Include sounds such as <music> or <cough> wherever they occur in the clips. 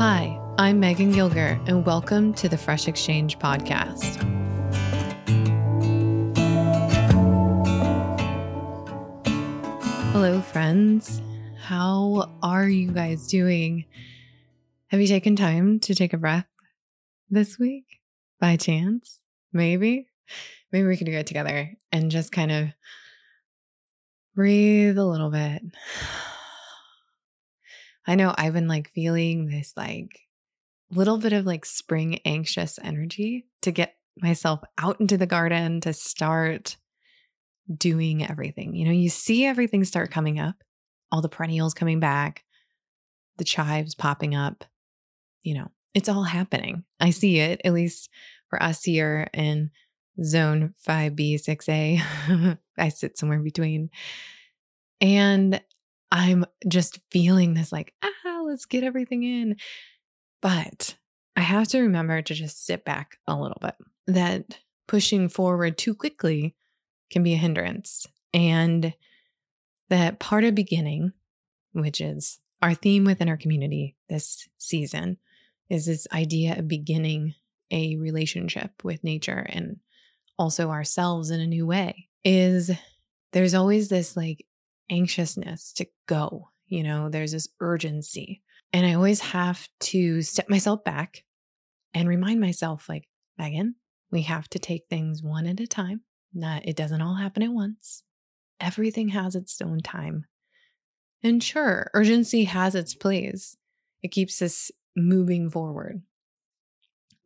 Hi, I'm Megan Gilger, and welcome to the Fresh Exchange podcast. Hello, friends. How are you guys doing? Have you taken time to take a breath this week by chance? Maybe. Maybe we could do it together and just kind of breathe a little bit. I know I've been like feeling this like little bit of like spring anxious energy to get myself out into the garden to start doing everything. You know, you see everything start coming up, all the perennials coming back, the chives popping up, you know, it's all happening. I see it, at least for us here in zone 5B, 6A. <laughs> I sit somewhere between. And I'm just feeling this like, ah, let's get everything in. But I have to remember to just sit back a little bit. That pushing forward too quickly can be a hindrance. And that part of beginning, which is our theme within our community this season, is this idea of beginning a relationship with nature and also ourselves in a new way. Is there's always this like anxiousness to go. You know, there's this urgency. And I always have to step myself back and remind myself, like, Megan, we have to take things one at a time. Not, it doesn't all happen at once. Everything has its own time. And sure, urgency has its place. It keeps us moving forward.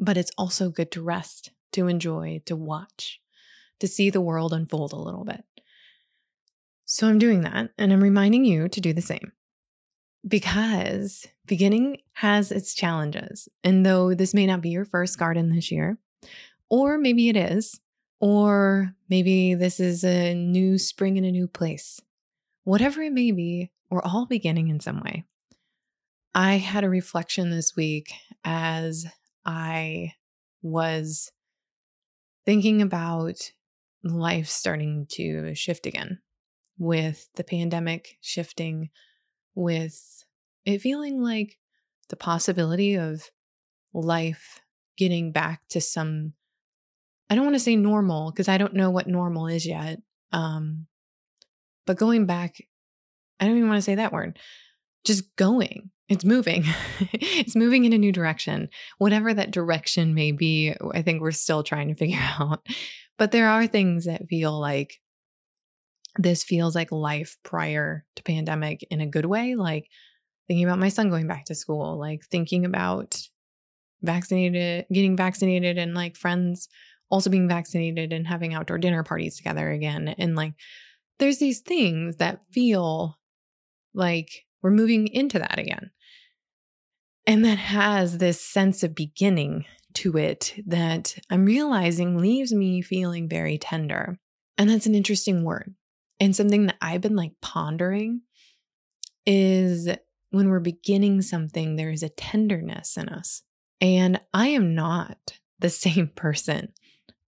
But it's also good to rest, to enjoy, to watch, to see the world unfold a little bit. So I'm doing that and I'm reminding you to do the same because beginning has its challenges. And though this may not be your first garden this year, or maybe it is, or maybe this is a new spring in a new place, whatever it may be, we're all beginning in some way. I had a reflection this week as I was thinking about life starting to shift again with the pandemic shifting, with it feeling like the possibility of life getting back to some I don't want to say normal because I don't know what normal is yet. Um but going back I don't even want to say that word. Just going. It's moving. <laughs> it's moving in a new direction. Whatever that direction may be, I think we're still trying to figure <laughs> out. But there are things that feel like this feels like life prior to pandemic in a good way like thinking about my son going back to school like thinking about vaccinated getting vaccinated and like friends also being vaccinated and having outdoor dinner parties together again and like there's these things that feel like we're moving into that again and that has this sense of beginning to it that I'm realizing leaves me feeling very tender And that's an interesting word. And something that I've been like pondering is when we're beginning something, there is a tenderness in us. And I am not the <laughs> same person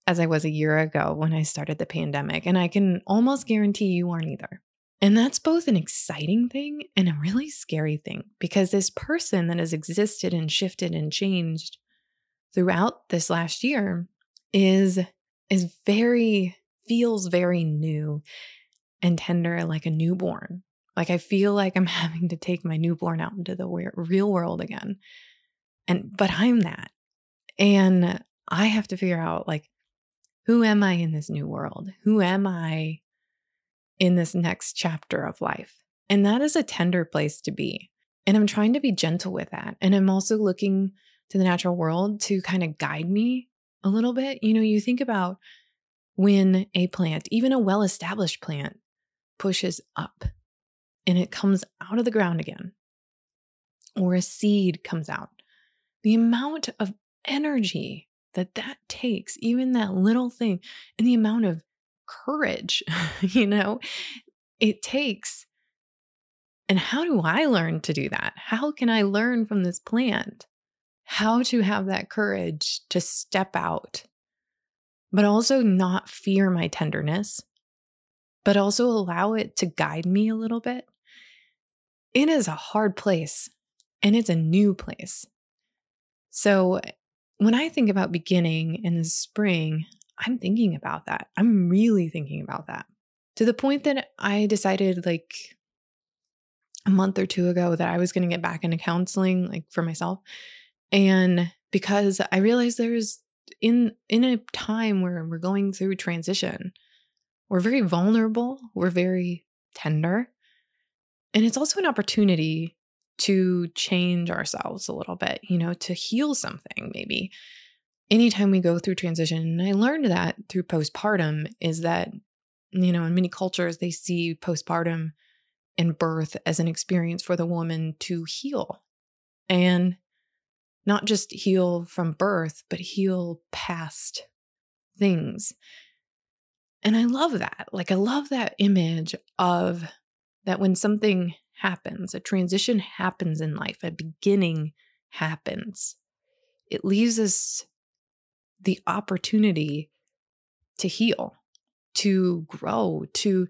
as I was a year ago when I started the pandemic. And I can almost guarantee you aren't either. And that's both an exciting thing and a really scary thing because this person that has existed and shifted and changed throughout this last year is is very feels very new and tender like a newborn. Like I feel like I'm <laughs> having to take my newborn out into the real world again. And but I'm that. And I have to figure out like who am I in this new world? Who am I in this next chapter of life? And that is a tender place to be. And I'm trying to be gentle with that. And I'm also looking to the natural world to kind of guide me a little bit. You know, you think about when a plant, even a well established plant, pushes up and it comes out of the ground again, or a seed comes out, the amount of energy that that takes, even that little thing, and the amount of courage, <laughs> you know, it takes. And how do I learn to do that? How can I learn from this plant how to have that courage to step out, but also not fear my tenderness, but also allow it to guide me a little bit? It is a hard place and it's a new place. So when I think about beginning in the spring, I'm thinking about that. I'm really thinking about that to the point that I decided like a month or two ago that I was going to get back into counseling like for myself. And because I realized there's in in a time where we're going through transition, we're very vulnerable, we're very tender. And it's also an opportunity to change ourselves a little bit, you know, to heal something maybe. Anytime we go through transition, and I learned that through postpartum, is that, you know, in many cultures, they see postpartum and birth as an experience for the woman to heal and not just heal from birth, but heal past things. And I love that. Like, I love that image of that when something happens, a transition happens in life, a beginning happens. It leaves us the opportunity to heal, to grow, to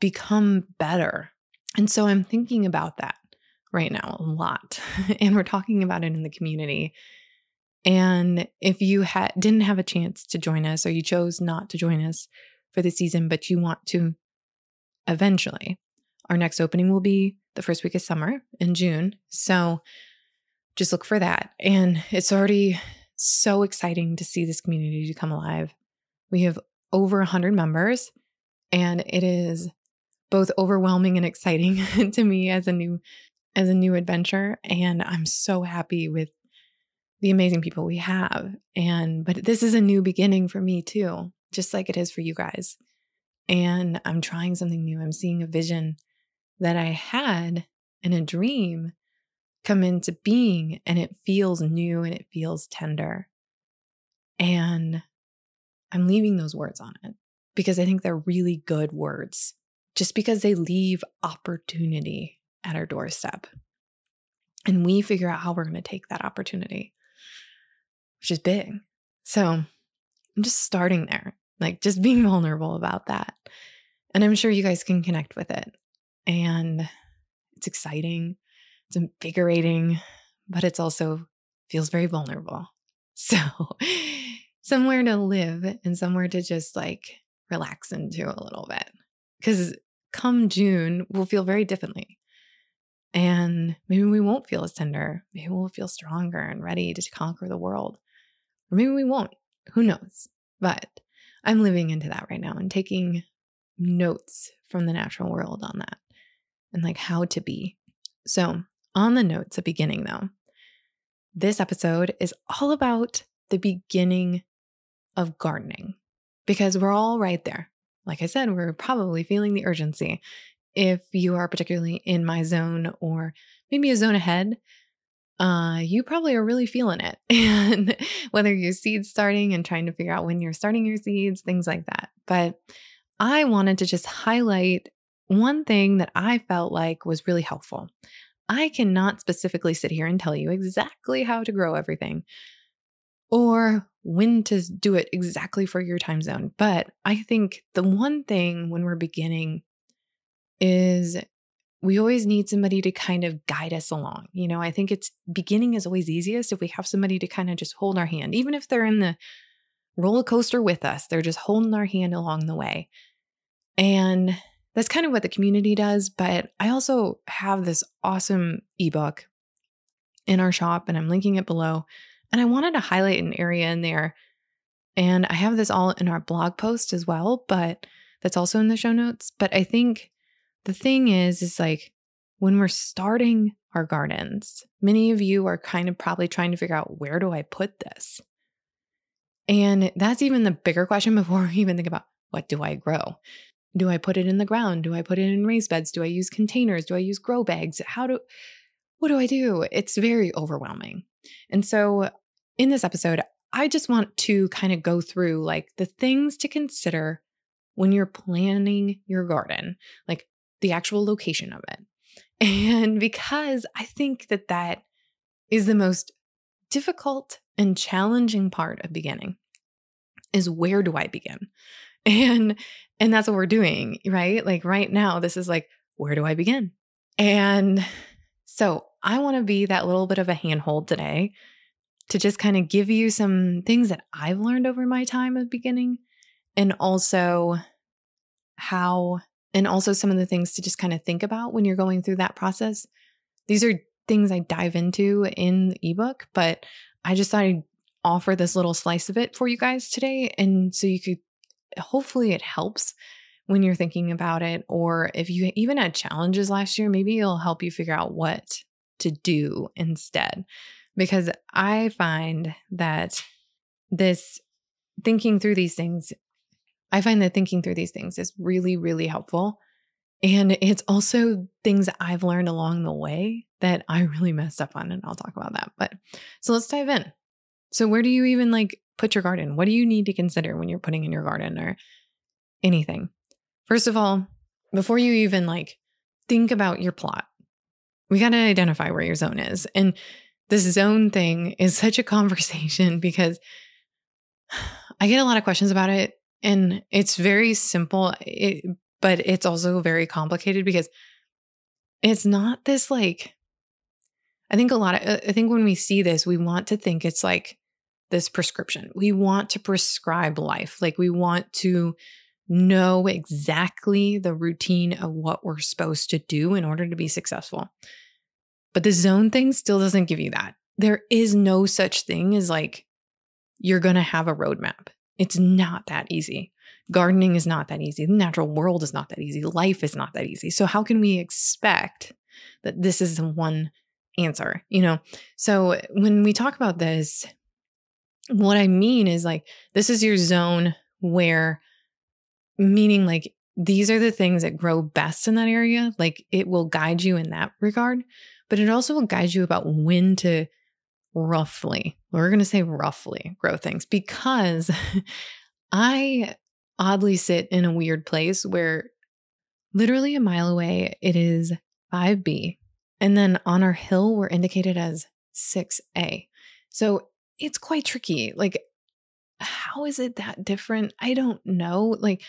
become better. And so I'm thinking about that right now a lot. <laughs> and we're talking about it in the community. And if you had didn't have a chance to join us or you chose not to join us for the season but you want to eventually, our next opening will be the first week of summer in June. So just look for that. And it's already so exciting to see this community to come alive. We have over 100 members, and it is both overwhelming and exciting <laughs> to me as a new as a new adventure and I'm so happy with the amazing people we have. And but this is a new beginning for me too, just like it is for you guys. And I'm trying something new. I'm seeing a vision that I had in a dream come into being and it feels new and it feels tender. And I'm leaving those words on it because I think they're really good words, just because they leave opportunity at our doorstep. And we figure out how we're going to take that opportunity, which is big. So I'm just starting there, like just <laughs> being vulnerable about that. And I'm sure you guys can connect with it and it's exciting, it's invigorating, but it's also feels very vulnerable. <laughs> So, somewhere to live and somewhere to just like relax into a little bit. Because come June, we'll feel very differently. And maybe we won't feel as tender. Maybe we'll feel stronger and ready to conquer the world. Or maybe we won't. Who knows? But I'm living into that right now and taking notes from the natural world on that and like how to be. So, on the notes at beginning though, this episode is all about the beginning of gardening because we're all right there. Like I said, we're probably feeling the urgency. If you are particularly in my zone or maybe a zone ahead uh, you probably are really feeling it. <laughs> And whether you're seed starting and trying to figure out when you're starting your seeds, things like that. But I wanted to just highlight one thing that I felt like was really helpful. I cannot specifically sit here and tell you exactly how to grow everything or when to do it exactly for your time zone. But I think the one thing when we're beginning is we always need somebody to kind of guide us along. You know, I think it's beginning is always easiest if we have somebody to kind of just hold our hand, even if they're in the roller coaster with us, they're just holding our hand along the way. And that's kind of what the community does. But I also have this awesome ebook in our shop, and I'm linking it below. And I wanted to highlight an area in there. And I have this all in our blog post as well, but that's also in the show notes. But I think the thing is, is like when we're starting our gardens, many of you are kind of probably trying to figure out where do I put this? And that's even the bigger question <laughs> before we even think about what do I grow? Do I put it in the ground? Do I put it in raised beds? Do I use containers? Do I use grow bags? How do, what do I do? It's very overwhelming. And so in this episode, I just want to kind of go through like the things to consider when you're planning your garden. Like the actual location of it. <laughs> And because I think that that is the most difficult and challenging part of beginning is where do I begin? <laughs> And and that's what we're doing, right? Like right now this is like where do I begin? And so I want to be that little bit of a handhold today to just kind of give you some things that I've learned over my time of beginning and also how and also some of the things to just kind of think about when you're going through that process. These are things I dive into in the ebook, but I just thought I'd offer this little slice of it for you guys today. And so you could hopefully it helps when you're thinking about it. Or if you even had challenges last year, maybe it'll help you figure out what to do instead. Because I find that this thinking through these things I find that thinking through these things is really, really helpful. And it's also things I've learned along the way that I really messed up on. And I'll talk about that. But so let's dive in. So, where do you even like put your garden? What do you need to consider when you're putting in your garden or anything? First of all, before you even like think about your plot, we got to identify where your zone is. And this zone thing is such a <laughs> conversation because I get a lot of questions about it and it's very simple, it, but it's also very complicated because it's not this like, I think a lot of, uh, I think when we see this, we want to think it's like this prescription. We want to prescribe life. Like we want to know exactly the routine of what we're supposed to do in order to be successful. But the zone thing still doesn't give you that. There is no such thing as like, you're going to have a roadmap. It's not that easy. Gardening is not that easy. The natural world is not that easy. Life is not that easy. So, how can we expect that this is the one answer? You know, so when we talk about this, what I mean is like, this is your zone where, meaning like, these are the things that grow best in that area. Like, it will guide you in that regard, but it also will guide you about when to roughly, we're going to say roughly grow things because <laughs> I oddly sit in a weird place where literally a mile away it is 5B. And then on our hill, we're indicated as 6A. So it's quite tricky. Like, how is it that different? I don't know. Like,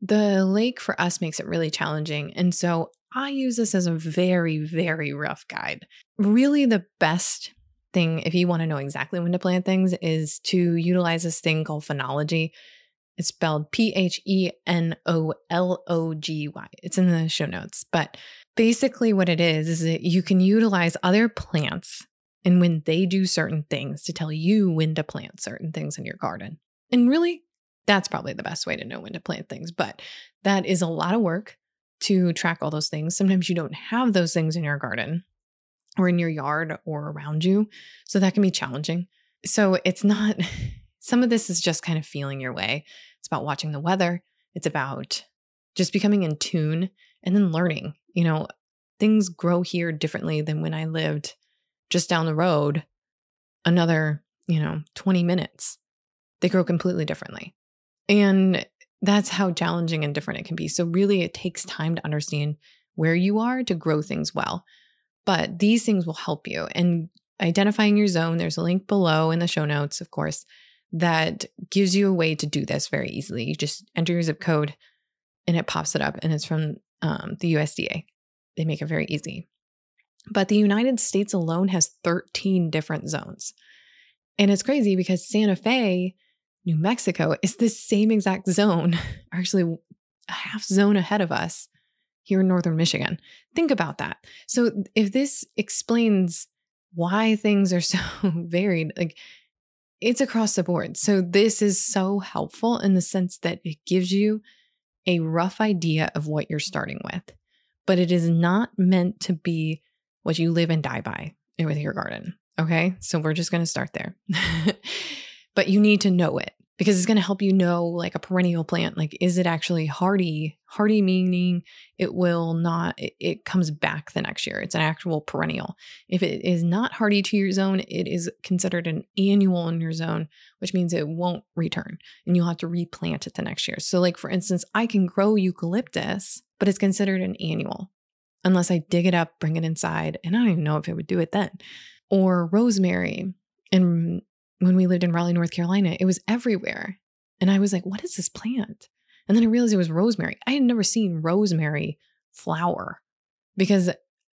the lake for us makes it really challenging. And so I use this as a very, very rough guide. Really, the best thing, if you want to know exactly when to plant things, is to utilize this thing called phenology. It's spelled P H E N O L O G Y. It's in the show notes. But basically, what it is, is that you can utilize other plants and when they do certain things to tell you when to plant certain things in your garden. And really, that's probably the best way to know when to plant things. But that is a lot of work to track all those things. Sometimes you don't have those things in your garden or in your yard or around you. So that can be challenging. So it's not, <laughs> some of this is just kind of feeling your way. It's about watching the weather, it's about just becoming in tune and then learning. You know, things grow here differently than when I lived just down the road another, you know, 20 minutes. They grow completely differently. And that's how challenging and different it can be. So, really, it takes time to understand where you are to grow things well. But these things will help you. And identifying your zone, there's a link below in the show notes, of course, that gives you a way to do this very easily. You just enter your zip code and it pops it up, and it's from um, the USDA. They make it very easy. But the United States alone has 13 different zones. And it's crazy because Santa Fe, New Mexico, is the same exact zone, <laughs> actually a half zone ahead of us here in northern Michigan. Think about that. So, if this explains why things are <laughs> so varied, like it's across the board. So, this is so helpful in the sense that it gives you a rough idea of what you're starting with, but it is not meant to be what you live and die by with your garden. Okay. So we're just going to start there. <laughs> but you need to know it because it's going to help you know like a perennial plant like is it actually hardy hardy meaning it will not it, it, comes back the next year it's an actual perennial if it is not hardy to your zone it is considered an annual in your zone which means it won't return and you'll have to replant it the next year so like for instance i can grow eucalyptus but it's considered an annual unless I dig it up, bring it inside, and I don't even know if it would do it then. Or rosemary. And when we lived in Raleigh, North Carolina, it was everywhere. And I was like, what is this plant? And then I realized it was rosemary. I had never seen rosemary flower because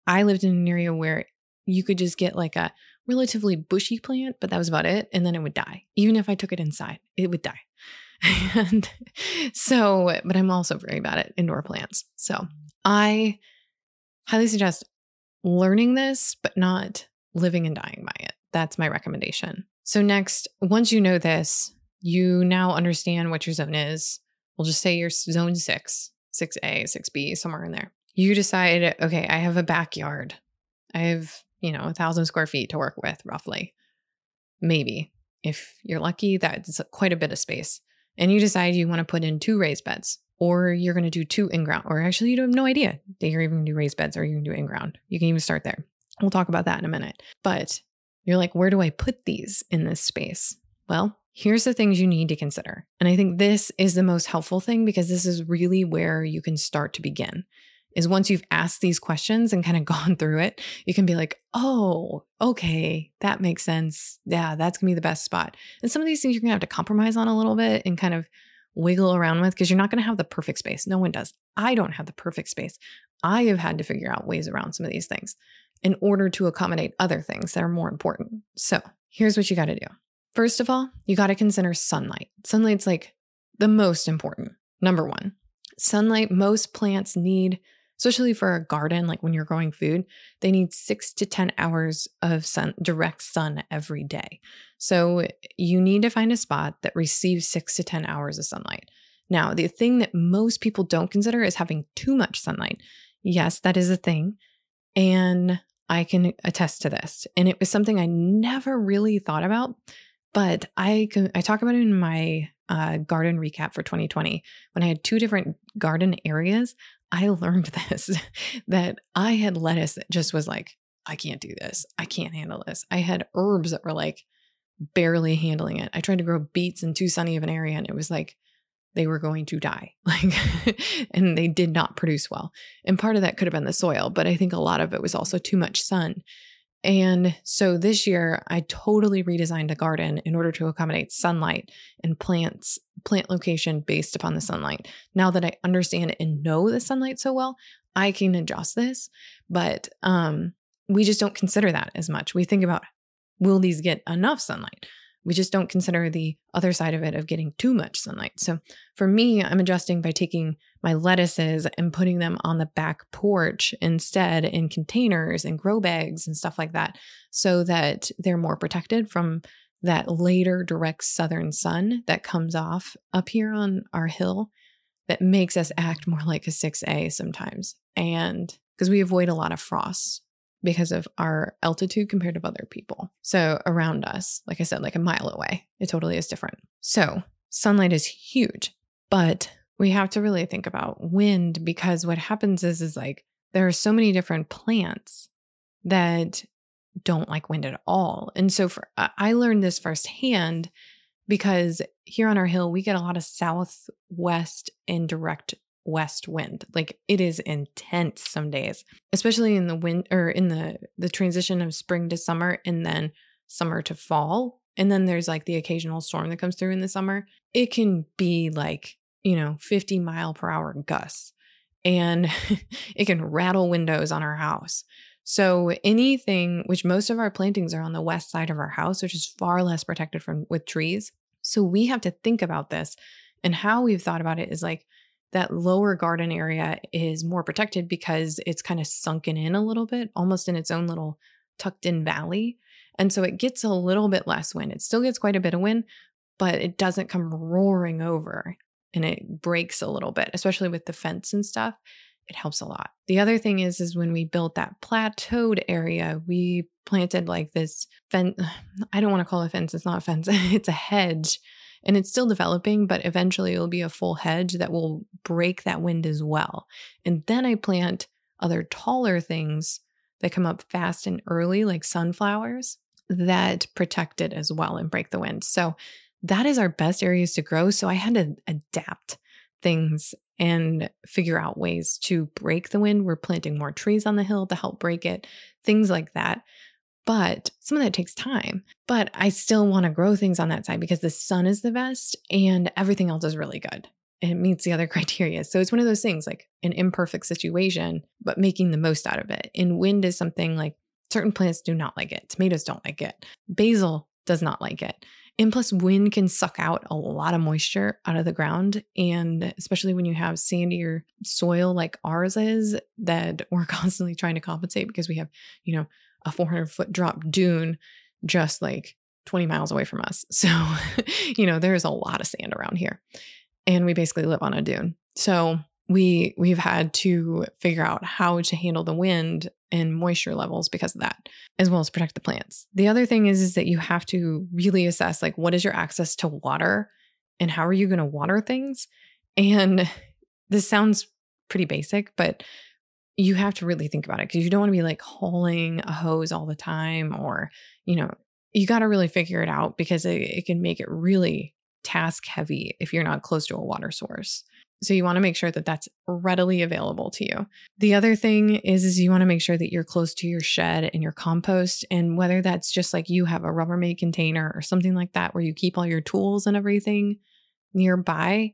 I lived in an area where you could just get like a relatively bushy plant, but that was about it. And then it would die. Even if I took it inside, it would die. <laughs> and so, but I'm also very bad at indoor plants. So I highly suggest learning this, but not living and dying by it. That's my recommendation. So, next, once you know this, you now understand what your zone is. We'll just say your zone six, 6A, 6B, somewhere in there. You decide, okay, I have a backyard. I have, you know, a thousand square feet to work with roughly. Maybe. If you're lucky, that's quite a bit of space. And you decide you want to put in two raised beds or you're going to do two in ground, or actually, you have no idea that you're even going to do raised beds or you're going to do in ground. You can even start there. We'll talk about that in a minute. But you're like, where do I put these in this space? Well, here's the things you need to consider. And I think this is the most helpful thing because this is really where you can start to begin. Is once you've asked these questions and kind of <laughs> gone through it, you can be like, oh, okay, that makes sense. Yeah, that's gonna be the best spot. And some of these things you're gonna have to compromise on a little bit and kind of wiggle around with because you're not to have the perfect space. No one does. I don't have the perfect space. I have had to figure out ways around some of these things in order to accommodate other things that are more important. So here's what you got to do. First of all, you got to consider sunlight. Sunlight's like the most important. Number one, sunlight, most plants need especially for a garden, like when you're growing food, they need six to 10 hours of sun, direct sun every day. So you need to find a spot that receives six to 10 hours of sunlight. Now, the thing that most people don't consider is having too much sunlight. Yes, that is a thing. And I can attest to this. And it was something I never really thought about, but I can, I talk about it in my uh, garden recap for 2020 when I had two different garden areas. I learned <laughs> this that I had lettuce that just was like, I can't do this. I can't handle this. I had herbs that were like barely handling it. I tried to grow beets in too sunny of an area and it was like they were going to die. <laughs> Like and they did not produce well. And part of that could have been the soil, but I think a lot of it was also too much sun. And so this year I totally redesigned a garden in order to accommodate sunlight and plants plant location based upon the sunlight. Now that I understand and know the sunlight so well, I can adjust this, but um we just don't consider that as much. We think about will these get enough sunlight? We just don't consider the other side of it of getting too much sunlight. So for me, I'm adjusting by taking my lettuces and putting them on the back porch instead in containers and grow bags and stuff like that so that they're more protected from that later direct southern sun that comes off up here on our hill that makes us act more like a 6A sometimes. And because we avoid a lot of frost because of our altitude compared to other people. So around us, like I said, like a mile away, it totally is different. So sunlight is huge, but we have to really think about wind because what happens is is like there are so many different plants that don't like wind at all. And so for I learned this firsthand because here on our hill we get a lot of southwest and direct west wind. Like it is intense some days, especially in the wind or in the the transition of spring to summer and then summer to fall. And then there's like the occasional storm that comes through in the summer. It can be like, you know, 50 mile per hour gusts and <laughs> it can rattle windows on our house. So anything which most of our plantings are on the west side of our house, which is far less protected from with trees. So we have to think about this and how we've thought about it is like that lower garden area is more protected because it's kind of sunken in a little bit, almost in its own little tucked in valley. And so it gets a little bit less wind. It still gets quite a bit of wind, but it doesn't come roaring over and it breaks a little bit, especially with the fence and stuff. It helps a lot. The other thing is, is when we built that plateaued area, we planted like this fence. <sighs> I don't want to call it a fence. It's not a fence. <laughs> it's a hedge and it's still developing, but eventually it'll be a full hedge that will break that wind as well. And then I plant other taller things that come up fast and early, like sunflowers, that protect it as well and break the wind. So that is our best areas to grow. So I had to adapt things and figure out ways to break the wind. We're planting more trees on the hill to help break it, things like that. But some of that takes time. But I still want to grow things on that side because the sun is the best and everything else is really good. It meets the other <laughs> criteria. So it's one of those things like an imperfect situation, but making the most out of it. And wind is something like certain plants do not like it. Tomatoes don't like it. Basil does not like it. And plus, wind can suck out a lot of moisture out of the ground. And especially when you have sandier soil like ours is, that <laughs> we're constantly trying to compensate because we have, you know, a 400 foot drop dune just like 20 miles away from us. <laughs> So, you know, there's a lot of sand around here. And we basically live on a dune. So, we we've had to figure out how to handle the wind and moisture levels because of that as well as protect the plants. The other thing is is that you have to really assess like what is your access to water and how are you going to water things? And this sounds pretty basic, but you have to really think about it because you don't want to be like hauling a hose all the time or, you know, you got to really figure it out because it, it can make it really task heavy if you're not close to a water source. So you want to make sure that that's readily available to you. The other thing is is you want to make sure that you're close to your shed and your compost and whether that's just like you have a Rubbermaid container or something like that where you keep all your tools and everything nearby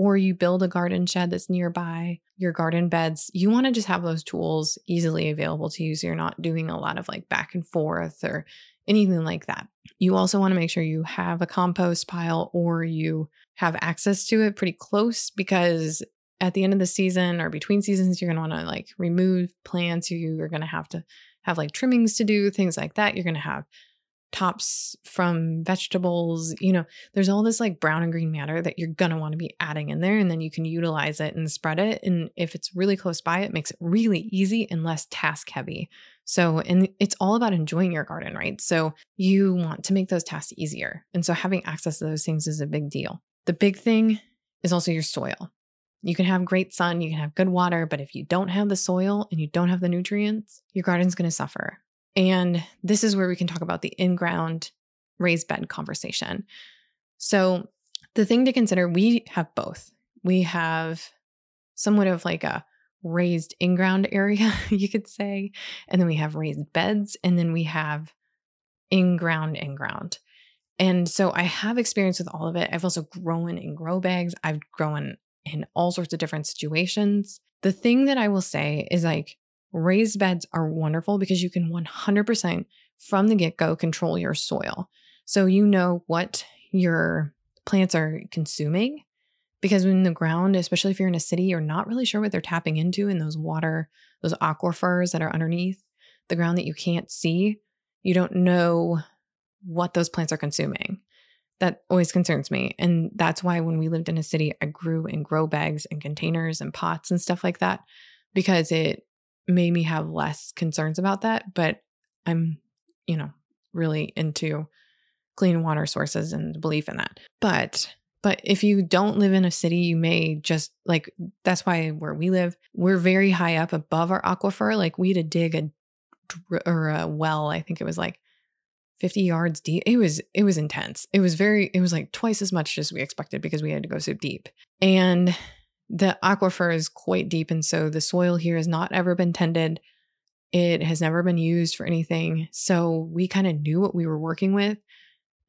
or you build a garden shed that's nearby your garden beds, you want to just have those tools easily available to you so you're not doing a lot of like back and forth or anything like that. You also want to make sure you have a compost pile or you have access to it pretty close because at the end of the season or between seasons, you're going to want to like remove plants. You're going to have to have like trimmings to do, things like that. You're going to have tops from vegetables. You know, there's all this like brown and green matter that you're going to want to be adding in there. And then you can utilize it and spread it. And if it's really close by, it makes it really easy and less task heavy. So, and it's all about enjoying your garden, right? So, you want to make those tasks easier. And so, having access to those things is a big deal. The big thing is also your soil. You can have great sun, you can have good water, but if you don't have the soil and you don't have the nutrients, your garden's going to suffer. And this is where we can talk about the in ground raised bed conversation. So, the thing to consider we have both. We have somewhat of like a raised in ground area, <laughs> you could say. And then we have raised beds. And then we have in ground, in ground. And so I have experience with all of it. I've also grown in grow bags, I've grown in all sorts of different situations. The thing that I will say is like raised beds are wonderful because you can 100% from the get go control your soil. So you know what your plants are consuming because in the ground, especially if you're in a city, you're not really sure what they're tapping into in those water, those aquifers that are underneath the ground that you can't see. You don't know what those plants are consuming. That always concerns me. And that's why when we lived in a city, I grew in grow bags and containers and pots and stuff like that because it made me have less concerns about that. But I'm, you know, really into clean water sources and belief in that. But but if you don't live in a city, you may just like that's why where we live, we're very high up above our aquifer. Like we had to dig a or a well. I think it was like 50 yards deep. It was it was intense. It was very it was like twice as much as we expected because we had to go so deep. And the aquifer is quite deep and so the soil here has not ever been tended. It has never been used for anything. So we kind of knew what we were working with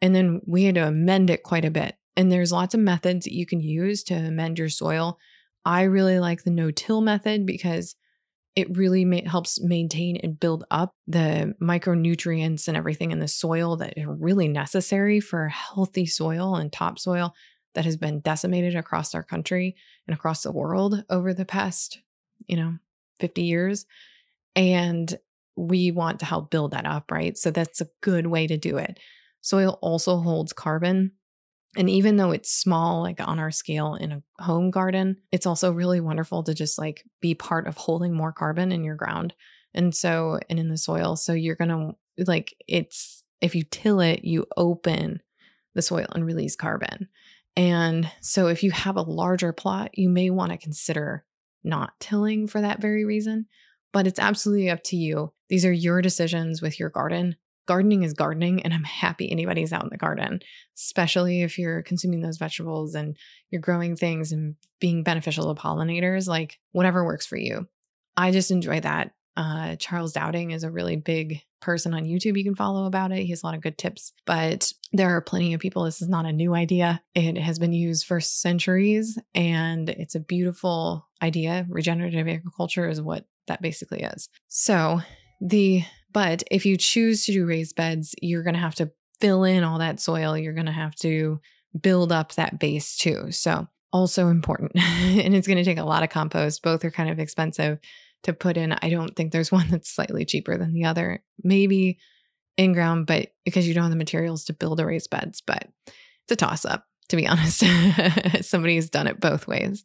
and then we had to amend it quite a bit. And there's lots of methods that you can use to amend your soil. I really like the no-till method because it really ma- helps maintain and build up the micronutrients and everything in the soil that are really necessary for healthy soil and topsoil that has been decimated across our country and across the world over the past, you know, 50 years. And we want to help build that up, right? So that's a good way to do it. Soil also holds carbon and even though it's small, like on our scale in a home garden, it's also really wonderful to just like be part of holding more carbon in your ground. And so, and in the soil. So you're going to like, it's, if you till it, you open the soil and release carbon. And so if you have a larger plot, you may want to consider not tilling for that very reason. But it's absolutely up to you. These are your decisions with your garden gardening is gardening and I'm happy anybody's out in the garden, especially if you're consuming those vegetables and you're growing things and being beneficial to pollinators, like whatever works for you. I just enjoy that. Uh, Charles Dowding is a really big person on YouTube you can follow about it. He has a lot of good tips, but there are plenty of people. This is not a new idea. It has been used for centuries and it's a beautiful idea. Regenerative agriculture is what that basically is. So, the but if you choose to do raised beds, you're going to have to fill in all that soil. You're going to have to build up that base too. So, also important. <laughs> and it's going to take a lot of compost. Both are kind of expensive to put in. I don't think there's <laughs> one that's slightly cheaper than the other. Maybe in ground, but because you don't have the materials to build a raised beds, but it's a toss up, to be <laughs> honest. Somebody's done it both ways.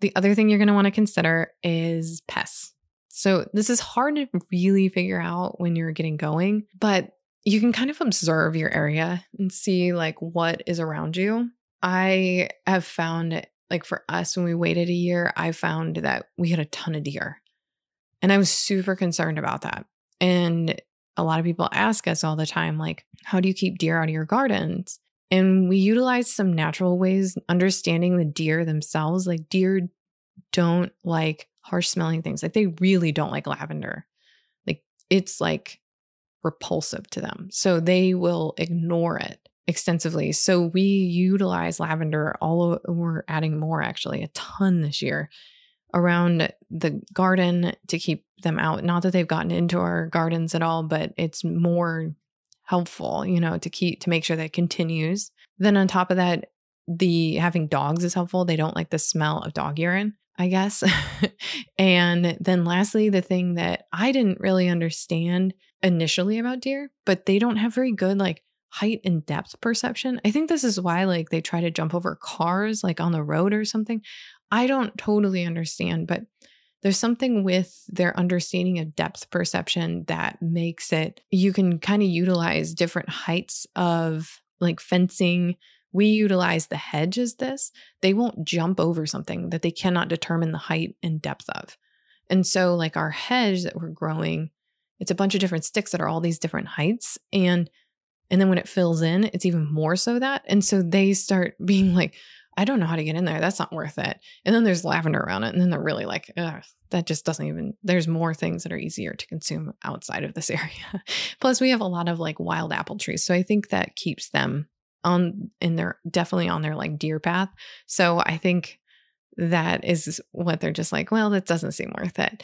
The other thing you're going to want to consider is pests. So this is hard to really figure out when you're getting going, but you can kind of observe your area and see like what is around you. I have found like for us when we waited a year, I found that we had a ton of deer. And I was super concerned about that. And a lot of people ask us all the time like how do you keep deer out of your gardens? And we utilize some natural ways understanding the deer themselves. Like deer don't like harsh smelling things. Like they really don't like lavender. Like it's like repulsive to them. So they will ignore it extensively. So we utilize lavender all over, we're adding more actually, a ton this year around the garden to keep them out. Not that they've gotten into our gardens at all, but it's more helpful, you know, to keep to make sure that continues. Then on top of that, the having dogs is helpful. They don't like the smell of dog urine. I guess. <laughs> and then lastly, the thing that I didn't really understand initially about deer, but they don't have very good like height and depth perception. I think this is why like they try to jump over cars like on the road or something. I don't totally understand, but there's something with their understanding of depth perception that makes it you can kind of utilize different heights of like fencing we utilize the hedge as this, they won't jump over something that they cannot determine the height and depth of. And so, like our hedge that we're growing, it's a bunch of different sticks that are all these different heights. And and then when it fills in, it's even more so that. And so they start <laughs> being like, I don't know how to get in there. That's not worth it. And then there's lavender around it. And then they're really like, that just doesn't even, there's more things that are easier to consume outside of this <laughs> area. Plus, we have a lot of like wild apple trees. So I think that keeps them on and they're definitely on their like deer path. So I think that is what they're just like, well, that doesn't seem worth it.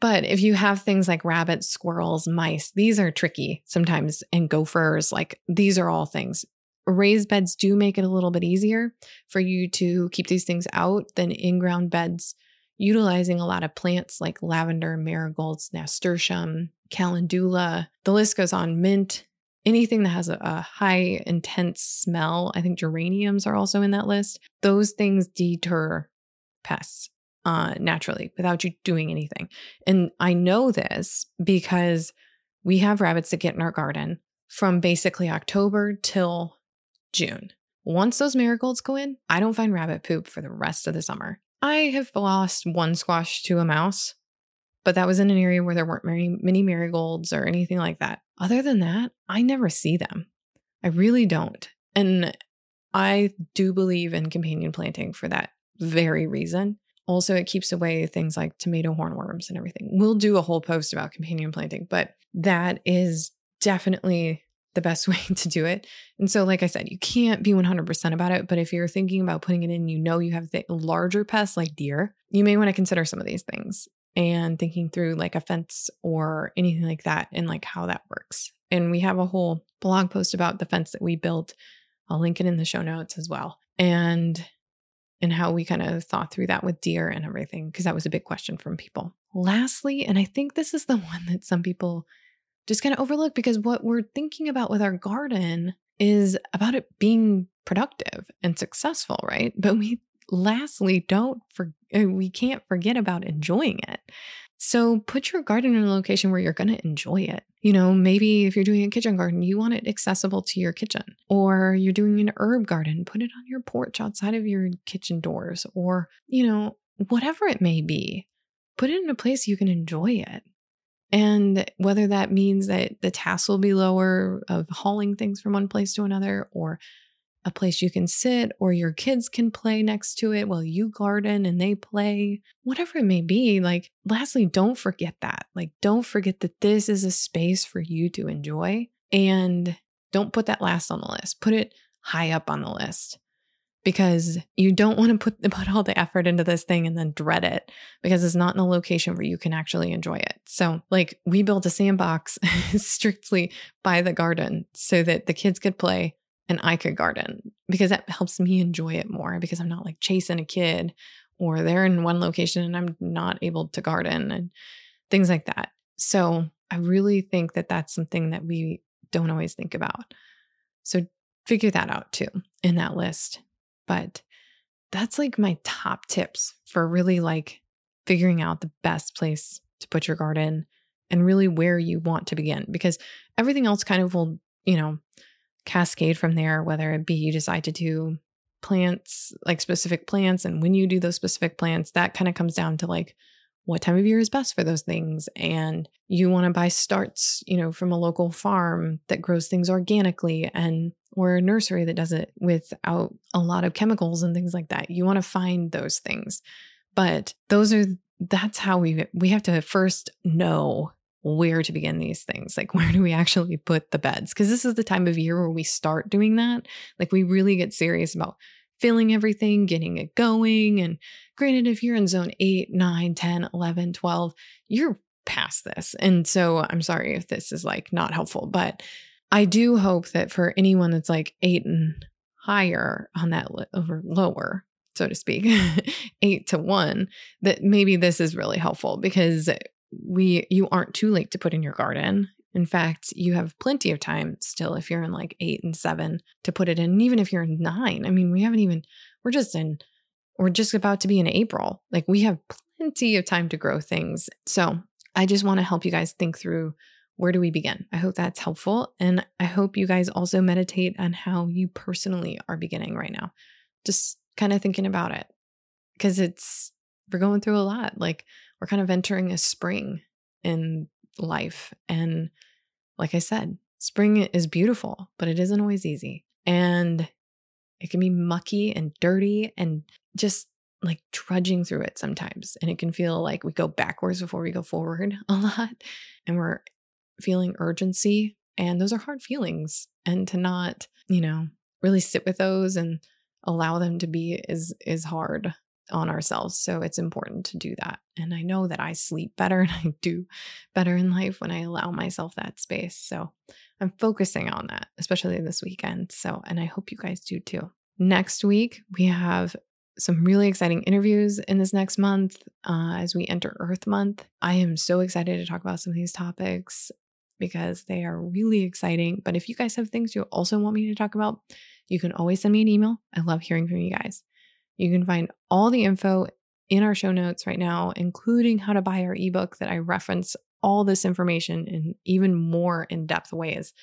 But if you have things like rabbits, squirrels, mice, these are tricky sometimes, and gophers, like these are all things. Raised beds do make it a little bit easier for you to keep these things out than in ground beds, utilizing a lot of plants like lavender, marigolds, nasturtium, calendula. The list goes on. Mint, anything that has a, a, high intense smell. I think geraniums are also in that list. Those things deter pests uh, naturally without you doing anything. And i know this because we have rabbits that get in our garden from basically october till june once those marigolds go in i don't find rabbit poop for the rest of the summer i have lost one squash to a mouse but that was in an area where there weren't many, many marigolds or anything like that. Other than that, I never see them. I really don't. And I do believe in companion planting for that very reason. Also, it keeps away things like tomato hornworms and everything. We'll do a whole post about companion planting, but that is definitely the best <laughs> way to do it. And so, like I said, you can't be 100% about it, but if you're thinking about putting it in, you know you have the larger pests like deer, you may want to consider some of these things and thinking through like a fence or anything like that and like how that works. And we have a whole blog post about the fence that we built. I'll link it in the show notes as well. And and how we kind of thought through that with deer and everything because that was a big question from people. Lastly, and I think this is the <laughs> one that some people just kind of overlook because what we're thinking about with our garden is about it being productive and successful, right? But we lastly don't for uh, we can't forget about enjoying it. So put your garden in a location where you're going to enjoy it. You know, maybe if you're doing a kitchen garden, you want it accessible to your kitchen, or you're doing an herb garden, put it on your porch outside of your kitchen doors, or, you know, whatever it may be, put it in a place you can enjoy it. And whether that means that the tasks will be lower of hauling things from one place to another, or a place you can sit, or your kids can play next to it while you garden and they play, whatever it may be. Like, lastly, don't forget that. Like, don't forget that this is a space for you to enjoy. And don't put that last on the list, put it high up on the list because you don't want to put, <laughs> put all the effort into this thing and then dread it because it's not in a location where you can actually enjoy it. So, like, we built a sandbox <laughs> strictly by the garden so that the kids could play and I could garden because that helps me enjoy it more because I'm not like chasing a kid or they're in one location and I'm not able to garden and things like that. So, I really think that that's something that we don't always think about. So, figure that out too in that list but that's like my top tips for really like figuring out the best place to put your garden and really where you want to begin because everything else kind of will, you know, cascade from there, whether it be you decide to do plants, like specific plants, and when you do those specific plants, that kind of comes down to like what time of year is best for those things. And you want to buy starts, you know, from a local farm that grows things organically and or a nursery that does it without a lot of chemicals and things like that. You want to find those things. But those are that's how we we have to first know where to begin these things. Like <laughs> where do we actually put the beds? Cuz this is the time of year where we start doing that. Like we really get serious about filling everything, getting it going. And granted, if you're in zone 8, 9, 10, 11, 12, you're past this. And so I'm sorry if this is like not helpful, but I do hope that for anyone that's like eight and higher on that or lower, so to speak, <laughs> eight to one, that maybe this is really helpful because we you aren't too late to put in your garden. In fact, you have plenty of time still if you're in like eight and seven to put it in. And even if you're nine, I mean, we haven't even, we're just in, we're just about to be in April. Like we have plenty of time to grow things. So I just want to help you guys think through where do we begin? I hope that's helpful. And I hope you guys also meditate on how you personally are beginning right now. Just kind of thinking about it because it's, we're going through a lot. Like we're kind of entering a spring in life. And like I said, spring is beautiful, but it isn't always easy. And it can be mucky and dirty and just like trudging through it sometimes. And it can feel like we go backwards before we go forward <laughs> a lot. And we're feeling urgency. And those are hard feelings. And to not, you know, really sit with those and allow them to be is is hard on ourselves. So it's important to do that. And I know that I sleep better <laughs> and I do better in life when I allow myself that space. So I'm focusing on that, especially this weekend. So, and I hope you guys do too. Next week, we have some really exciting interviews in this next month uh, as we enter Earth Month. I am so excited to talk about some of these topics because they are really exciting. But if you guys have things you also want me to talk about, you can always send me an email. I love hearing from you guys. You can find all the info in our show notes right now, including how to buy our ebook that I reference all this information in even more in depth ways.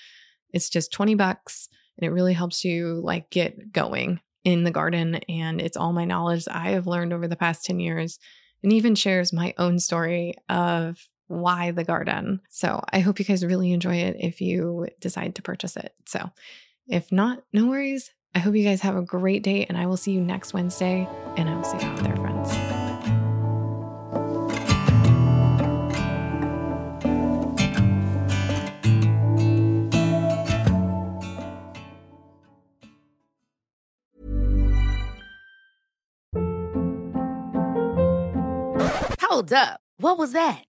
It's just 20 bucks and it really helps you like get going in the garden. And it's all my knowledge that I have learned over the past 10 years and even shares my own story of why the garden. So I hope you guys really enjoy it if you decide to purchase it. So if not, no worries. I hope you guys have a great day, and I will see you next Wednesday. And I will see you out there, friends. Hold up. What was that?